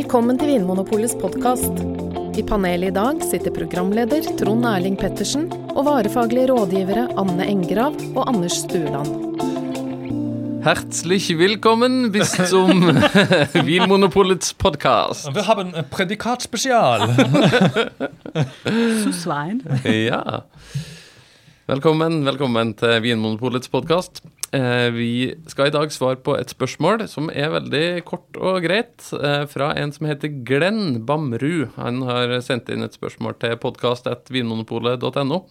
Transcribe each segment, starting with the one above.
Velkommen til Vinmonopolets podkast. I panelet i dag sitter programleder Trond Erling Pettersen og varefaglige rådgivere Anne Engrav og Anders Stueland. Herzlich willkommen bis zum Vinmonopolets Podcast. Wir haben ein predikatspesial. Som svein. Ja. Velkommen, velkommen til Vinmonopolets podkast. Eh, vi skal i dag svare på et spørsmål som er veldig kort og greit, eh, fra en som heter Glenn Bamrud. Han har sendt inn et spørsmål til podkast.vinmonopolet.no.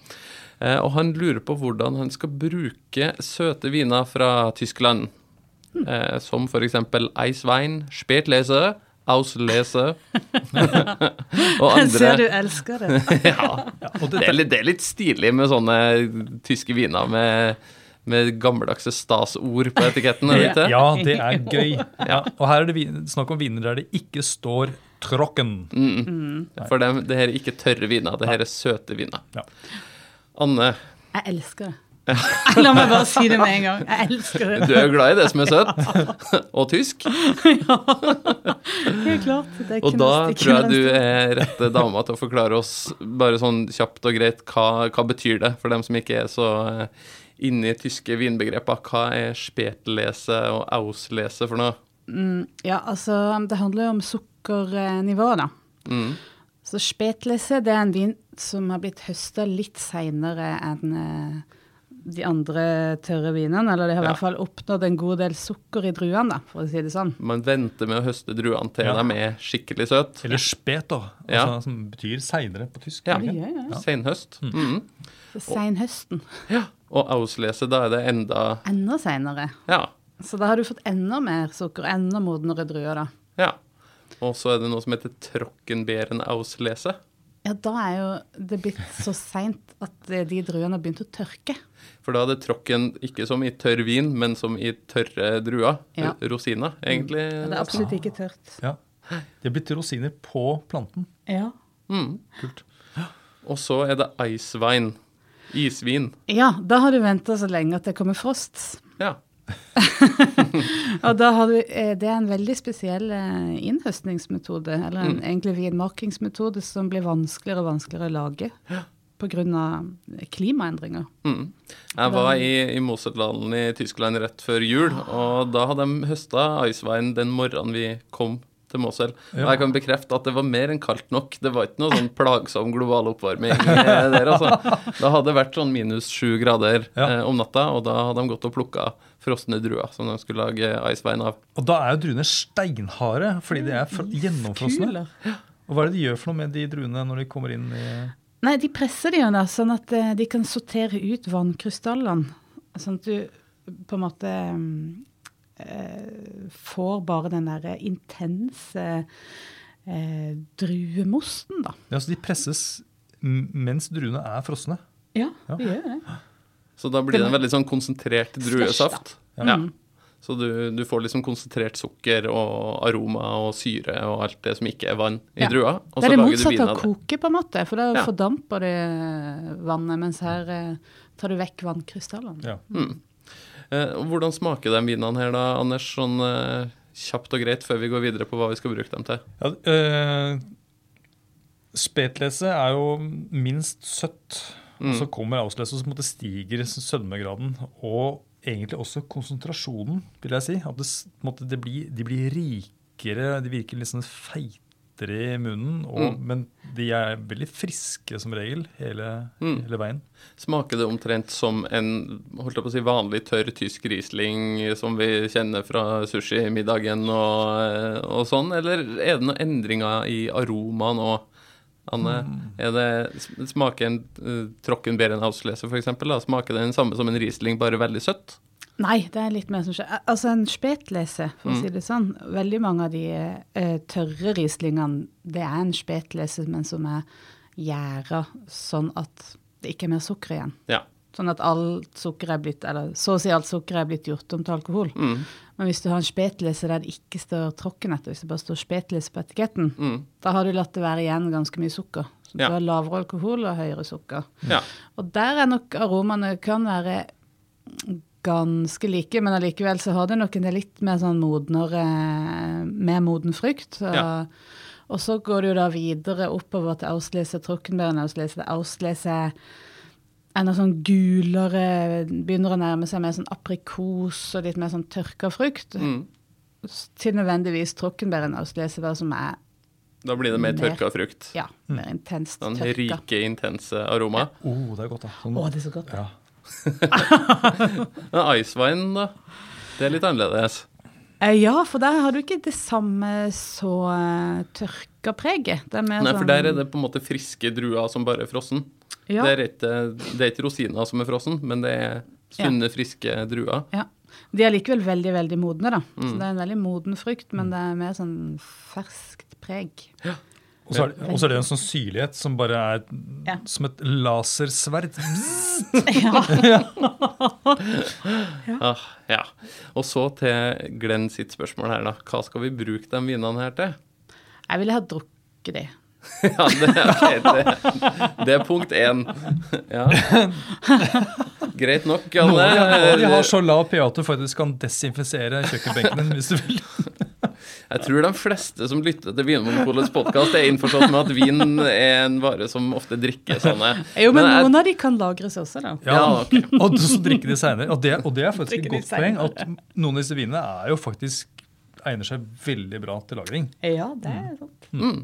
Eh, og han lurer på hvordan han skal bruke søte viner fra Tyskland. Eh, som f.eks. Eiswein, Spätlese, Auslese og andre. Jeg ser du elsker det. Ja, det er, litt, det er litt stilig med sånne tyske viner med, med gammeldagse stasord på etiketten. Ja, det er gøy. Ja. Og her er det snakk om viner der det ikke står 'tråkken'. For det, det her er ikke tørre viner, det her er søte viner. Ja. Anne, Jeg elsker det. La meg bare si det med en gang. Jeg elsker det. du er jo glad i det som er søtt, og tysk. Helt klart. Det er Og da tror jeg du er rette dama til å forklare oss bare sånn kjapt og greit hva, hva betyr det, for dem som ikke er så eh, inne i tyske vinbegreper. Hva er spetlese og auslese for noe? Ja, altså, det handler jo om sukkernivå, da. Mm. Så spetlese det er en vin som har blitt høsta litt seinere enn eh, de andre tørre vinene. Eller de har i Ja. hvert fall oppnådd en god del sukker i druene, da, for å si det sånn. Man venter med å høste druene til Ja. de er skikkelig søte. Eller 'speter', altså, Ja. som betyr seinere på tysk. Ja. Ja, ja, ja. Senhøst. Mm. Så Seinhøsten. Og auslese, da er det enda Enda seinere. Ja. Så da har du fått enda mer sukker, enda modnere druer, da. ja. Og så er det noe som heter trockenbeeren auslese. Ja, da er jo det blitt så seint at eh, de druene har begynt å tørke. For da er det trocken ikke som i tørr vin, men som i tørre druer. Ja. Rosiner, egentlig. Ja, det er absolutt ikke tørt. Ja. Det er blitt rosiner på planten. Ja. Mm. Kult. Og så er det icewine. Isvin. ja, da har du venta så lenge at det kommer frost. Ja. Og da har du, eh, det er en veldig spesiell eh, innhøstningsmetode, eller en egentlig vinmarkingsmetode, som blir vanskeligere og vanskeligere å lage pga. klimaendringer. Mm. Jeg var i, i Moselland i Tyskland rett før jul, og da hadde de høsta icewine den morgenen vi kom til Mosel. Og jeg kan bekrefte at det var mer enn kaldt nok. Det var ikke noe sånn plagsom global oppvarming eh, der, altså. Det hadde vært sånn minus sju grader Ja. eh, om natta, og da hadde de gått og plukka frosne druer som de skulle lage icevein av. Og da er jo druene steinharde, fordi de er fr- gjennomfrosne. Og hva er det de gjør for noe med de druene når de kommer inn i Nei, de presser de jo da, sånn at eh, de kan sortere ut vannkrystallene. Sånn at du på en måte mm, får bare den der intense eh, druemosten, da. Ja, så de presses mens druene er frosne. Ja, Ja. de gjør det. Så da blir det en veldig sånn konsentrert druesaft. Ja. Ja. Så du, du får liksom konsentrert sukker og aroma og syre og alt det som ikke er vann i Ja. drua. Og Det er det motsatte av koke, på en måte, for da Ja. fordamper det vannet, mens her eh, tar du vekk vannkrystallene. Ja. Eh, og hvordan smaker de vinene her da, Anders? Sånn eh, kjapt og greit før vi går videre på hva vi skal bruke dem til. Ja, eh, Spetlese er jo minst søtt, og så kommer auslese, og så måte stiger sødmegraden. Og egentlig også konsentrasjonen, vil jeg si. At det, måte, det blir, de blir rikere, de virker litt sånn feitere i munnen. Og, Men de er veldig friske som regel hele, hele veien. Smaker det omtrent som en holdt jeg på å si, vanlig tørr tysk riesling som vi kjenner fra sushimiddagen og, og sånn, eller er det noen endringer i aromaen òg? Anne, er det, smaker en uh, Trockenbeeren Auslese for eksempel, da, smaker det den samme som en riesling, bare veldig søtt? Nei, det er litt mer som skjer. Altså en spetlese, for å si det sånn. Veldig mange av de uh, tørre rieslingene, det er en spetlese, men som er gjæra sånn at det ikke er mer sukker igjen. Ja. Sånn at alt sukker er blitt, eller så å si alt sukker er blitt gjort om til alkohol. Mm. Men hvis du har en spetlese der det ikke står tråkken etter, hvis det bare står spetlese på etiketten, Mm. da har du latt det være igjen ganske mye sukker. Så Ja. du har lavere alkohol og høyere sukker. ja. Og der er nok aromaene kan være ganske like, men allikevel så har det nok en del litt mer sånn modnere Mer moden frukt. Og, Ja. Og så går det jo da videre oppover til Auslese Trockenbæren, Auslese, Auslese enda sånn gulere, begynner å nærme seg mer sånn aprikos og litt mer sånn tørka frukt. Mm. Til nødvendigvis Trockenbæren Auslese, som er Da blir det mer tørka frukt. ja, mer intenst Den tørka. rike, intense aroma. Oh, det er godt, da. Sånn, Å, det er så godt. ja. Men Icewine, da? Det er litt annerledes. Eh, ja, for der har du ikke det samme så uh, tørka preget. Det mer Nei, sånn for der er det på en måte friske druer som bare er frossen. ja, Det, er ikke, det er ikke rosiner som er frossen, men det er sunne, friske druer. ja. De er likevel veldig, veldig modne, da. Så Mm. det er en veldig moden frukt, men det er mer sånn ferskt preg. Og så er, det- og så er det en sånn syrlighet som bare er Ja. som et lasersverd. Ah, ja. Og så til Glenn sitt spørsmål her, da. Hva skal vi bruke de vinene her til? Jeg ville ha drukket de. Ja, det, okay, det, det er punkt én. Ja. Greit nok, Noen Anne. de- de har så lav pH at du faktisk kan desinfisere kjøkkenbenken din hvis du vil. Jeg tror de fleste som lytter til Vinmonopolets podkast, er innforstått med at vin er en vare som ofte drikkes. sånne. Jo, men, jeg- noen av de kan lagres også, da. Ja, okay. Og så drikke de senere. Og det, og det er faktisk et godt poeng. At noen av disse vinene er jo faktisk egner seg veldig bra til lagring. Ja, det er sant. Mm.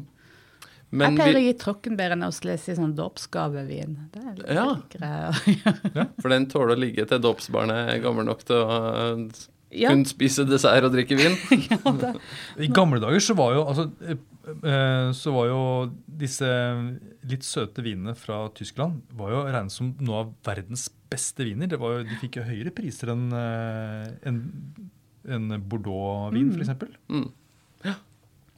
Men jeg pleier å gi Trockenbæren Auslese i sånn dåpsgavevin. Det er litt Ja. greier. for den tåler å ligge til dåpsbarnet er gammel nok til å Ja, kunne spise dessert og drikke vin. ja, det, I gamle dager så var jo altså, eh, eh, så var jo disse litt søte vinene fra Tyskland var jo regnet som noe av verdens beste viner. Det var jo, de fikk jo høyere priser enn eh, en, en Bordeaux-vin, Mm. f.eks. Mm.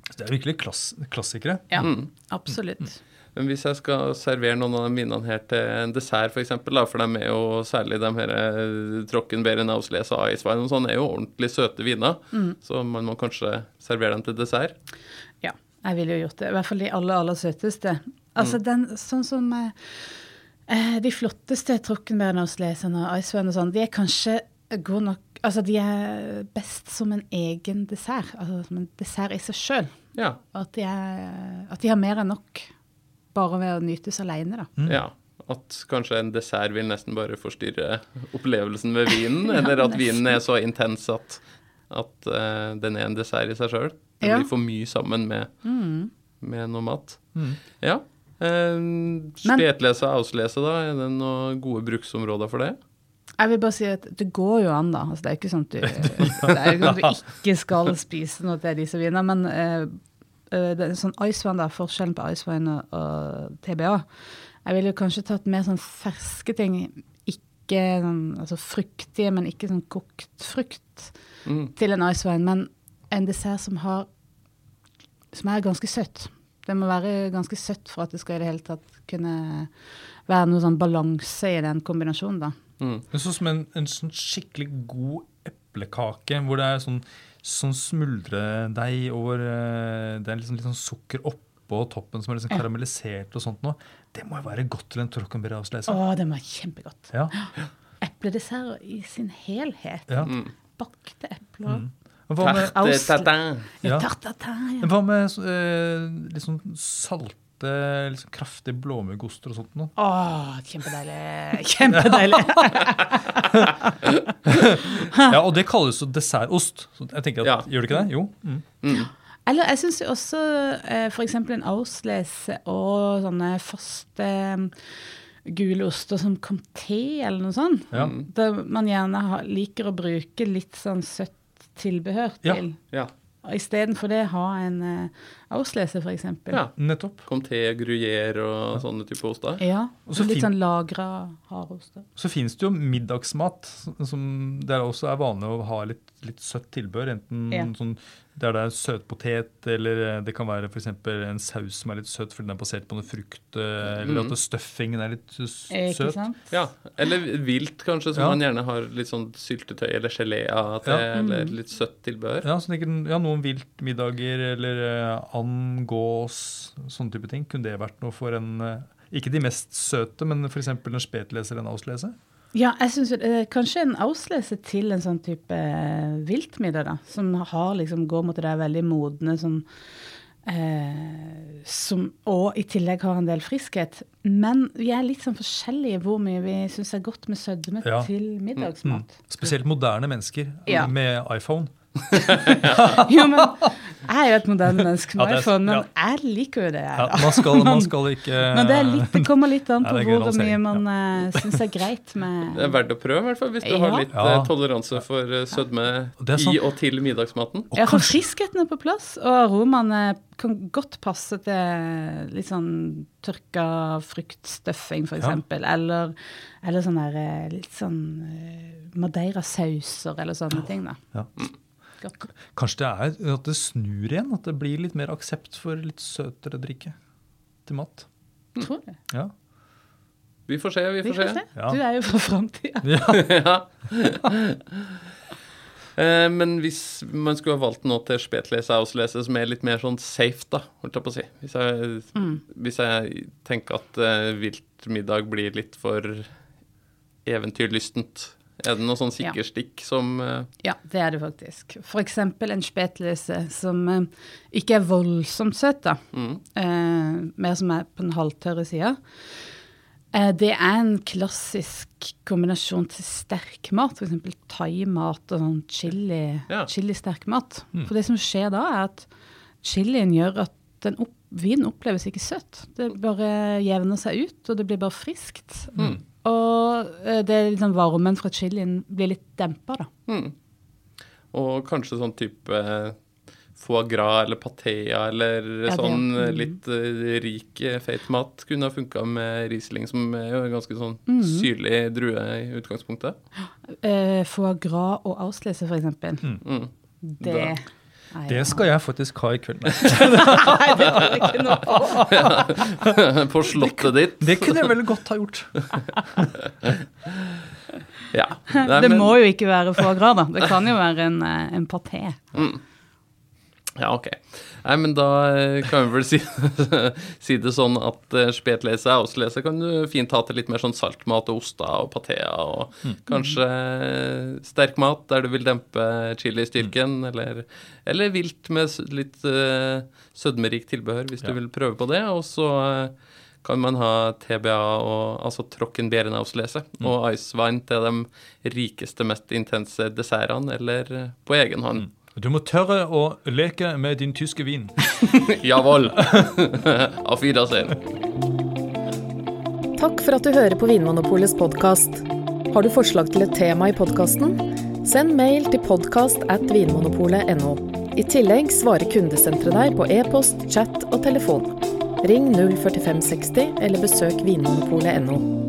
Så det er virkelig klass, klassikere. ja Mm. absolutt. Men hvis jeg skal servere noen av de vinene her til en dessert, f.eks., for de er jo særlig de her eh, Trockenbeeren, Lesa og Icewine og sånn, er jo ordentlig søte viner. Mm. Så man må kanskje servere dem til dessert. Ja, jeg ville jo gjort det. I hvert fall de aller, aller søteste. Altså den, sånn som eh, eh, De flotteste Trockenbærene og Slesene og Icewine og sånn, de er kanskje gode nok Altså, de er best som en egen dessert. Altså som en dessert i seg sjøl. Ja. At, at de har mer enn nok bare ved å nytes alene, da. Mm. ja. At kanskje en dessert vil nesten bare forstyrre opplevelsen med vinen, Ja, eller at nesten. vinen er så intens at, at uh, den er en dessert i seg sjøl. Den Ja. blir for mye sammen med, Mm. med noe mat. Mm. Ja. Uh, Spetlese og auslese, da? Er det noen gode bruksområder for det? Jeg vil bare si at det går jo an, da. Altså, det er ikke sånn at du, det er jo ikke sånn at du ikke skal spise noe til disse vinene. Men eh, det er sånn Icewine, da, forskjellen på Icewine og, og TBA Jeg ville kanskje tatt mer sånn ferske ting. Ikke sånn, altså fruktige, men ikke sånn kokt frukt Mm. til en Icewine. Men en dessert som har som er ganske søtt. Det må være ganske søtt for at det skal i det hele tatt kunne være noe sånn balanse i den kombinasjonen, da. Mm. Det er sånn som en, en sånn skikkelig god eplekake, hvor det er sånn, sånn smuldredeig over eh, Det er liksom litt sånn sukker oppå toppen som er liksom Ja. karamellisert og sånt noe. Det må jo være godt til en trockenberry-avsleise. Å, det være kjempegodt. Ja. Epledessert i sin helhet. ja. Mm. Bakte epler. Mm. Hva med, Tarte tatin. Ja. Tartatin, ja. hva med eh, litt sånn salte, liksom kraftige blåmuggoster og sånt noe? Å, kjempedeilig. Kjempedeilig. Ja, og det kalles jo dessertost. Så jeg tenker at, Ja. Gjør det ikke det? Jo. Mm. Mm. Eller jeg syns også eh, f.eks. en Auslese og sånne faste mm, gule oster som comté eller noe sånt. Ja. Der man gjerne liker å bruke litt sånn søtt tilbehør til. Ja. Ja. Istedenfor det ha en uh, Auslese, f.eks. ja. Nettopp. Comté, gruyère og sånne type oster. Ja, Og så litt sånn lagra hardoster. Så fins det jo middagsmat som det også er vanlig å ha litt, litt søtt tilbør. Enten Ja. sånn der det er søtpotet, eller eh, det kan være f.eks. en saus som er litt søt fordi den er basert på noe frukt, eh, eller mm. at stuffingen er litt Ikke søt. Ja, eller vilt kanskje, som Ja. man gjerne har litt sånn syltetøy eller gelé av til, Ja. eller Mm. litt søtt tilbør. Ja, sånn, ja, Noen viltmiddager eller uh, and, gås, sånne type ting. Kunne det vært noe for en uh, Ikke de mest søte, men f.eks. en spetleser eller en auslese? Ja, jeg syns kanskje en avslese til en sånn type eh, viltmiddag, da. Som har liksom går mot det der veldig modne som, eh, som, Og i tillegg har en del friskhet. Men vi er litt sånn forskjellige hvor mye vi syns er godt med sødme Ja. til middagsmat. Spesielt moderne mennesker Ja. med iPhone. Jo, men jeg er jo et moderne menneske med iPhone, men ja. jeg liker jo det. jeg, Ja, man, skal, man skal ikke Men det, er litt, det kommer litt an på det hvor mye man ja. syns er greit med Det er verdt å prøve, i hvert fall, hvis du Ja. har litt Ja. eh, toleranse for eh, sødme i og til middagsmaten. Og Ja, for friskheten er på plass, og aromaene kan godt passe til litt sånn tørka fruktstuffing, f.eks. Ja. Eller, eller sånn der eh, litt sånn uh, madeirasauser eller sånne ting, da. Ja. Godt. Kanskje det er at det snur igjen? At det blir litt mer aksept for litt søtere drikke til mat? Tror jeg Ja. Vi får se, vi Vi får får se. se. Ja. Du er jo for framtida. ja. ja. Eh, Men hvis man skulle ha valgt noe til spetlese auslese som er litt mer sånn safe, da, holdt jeg på å si Hvis jeg, Mm. hvis jeg tenker at uh, viltmiddag blir litt for eventyrlystent, er det noe sånn Ja. sikkerstikk som uh... Ja, det er det faktisk. F.eks. en spetlese som uh, ikke er voldsomt søt, da. mm, Uh, mer som er på den halvtørre sida. Eh, det er en klassisk kombinasjon til sterk mat, f.eks. thaimat og sånn chili, Ja. chili-sterk mat. For det som skjer da, er at chilien gjør at den opp, vinen oppleves ikke søtt. Det bare jevner seg ut, og det blir bare friskt. Mm. Og eh, det er liksom varmen fra chilien blir litt dempa, da. mm. Og kanskje sånn type eh, foie gras eller patea eller Ja, sånn eh, Mm. litt rik, feit mat kunne ha funka med Riesling, som er jo en ganske sånn Mm. syrlig drue i utgangspunktet. Eh, foie gras og auslese, f.eks. Mm. Det, Da. Nei, Det skal jeg faktisk ha i kveld. Nei. Det var det ikke noe på. På slottet ditt. Det kunne jeg vel godt ha gjort. Ja. Nei, Det men- må jo ikke være foie gras, da. Det kan jo være en, eh, en paté. Ja, ok. Nei, men da eh, kan vi vel si, si det sånn at uh, spetlese og auslese kan du fint ha til litt mer sånn saltmat og oster og patea og kanskje eh, sterk mat der du vil dempe chilistyrken, eller, eller vilt med litt uh, sødmerikt tilbehør hvis Ja. du vil prøve på det. Og så eh, kan man ha TBA, og, altså Trockenbeeren mm. og icewein til de rikeste, mest intense dessertene, eller eh, på egen hånd. Du må tørre å leke med din tyske vin. Jawohl. Auf Wiedersehen. Takk for at du hører på Vinmonopolets podkast. Har du forslag til et tema i podkasten? Send mail til podkast at vinmonopolet.no. I tillegg svarer kundesenteret deg på e-post, chat og telefon. Ring 04560 eller besøk vinmonopolet.no.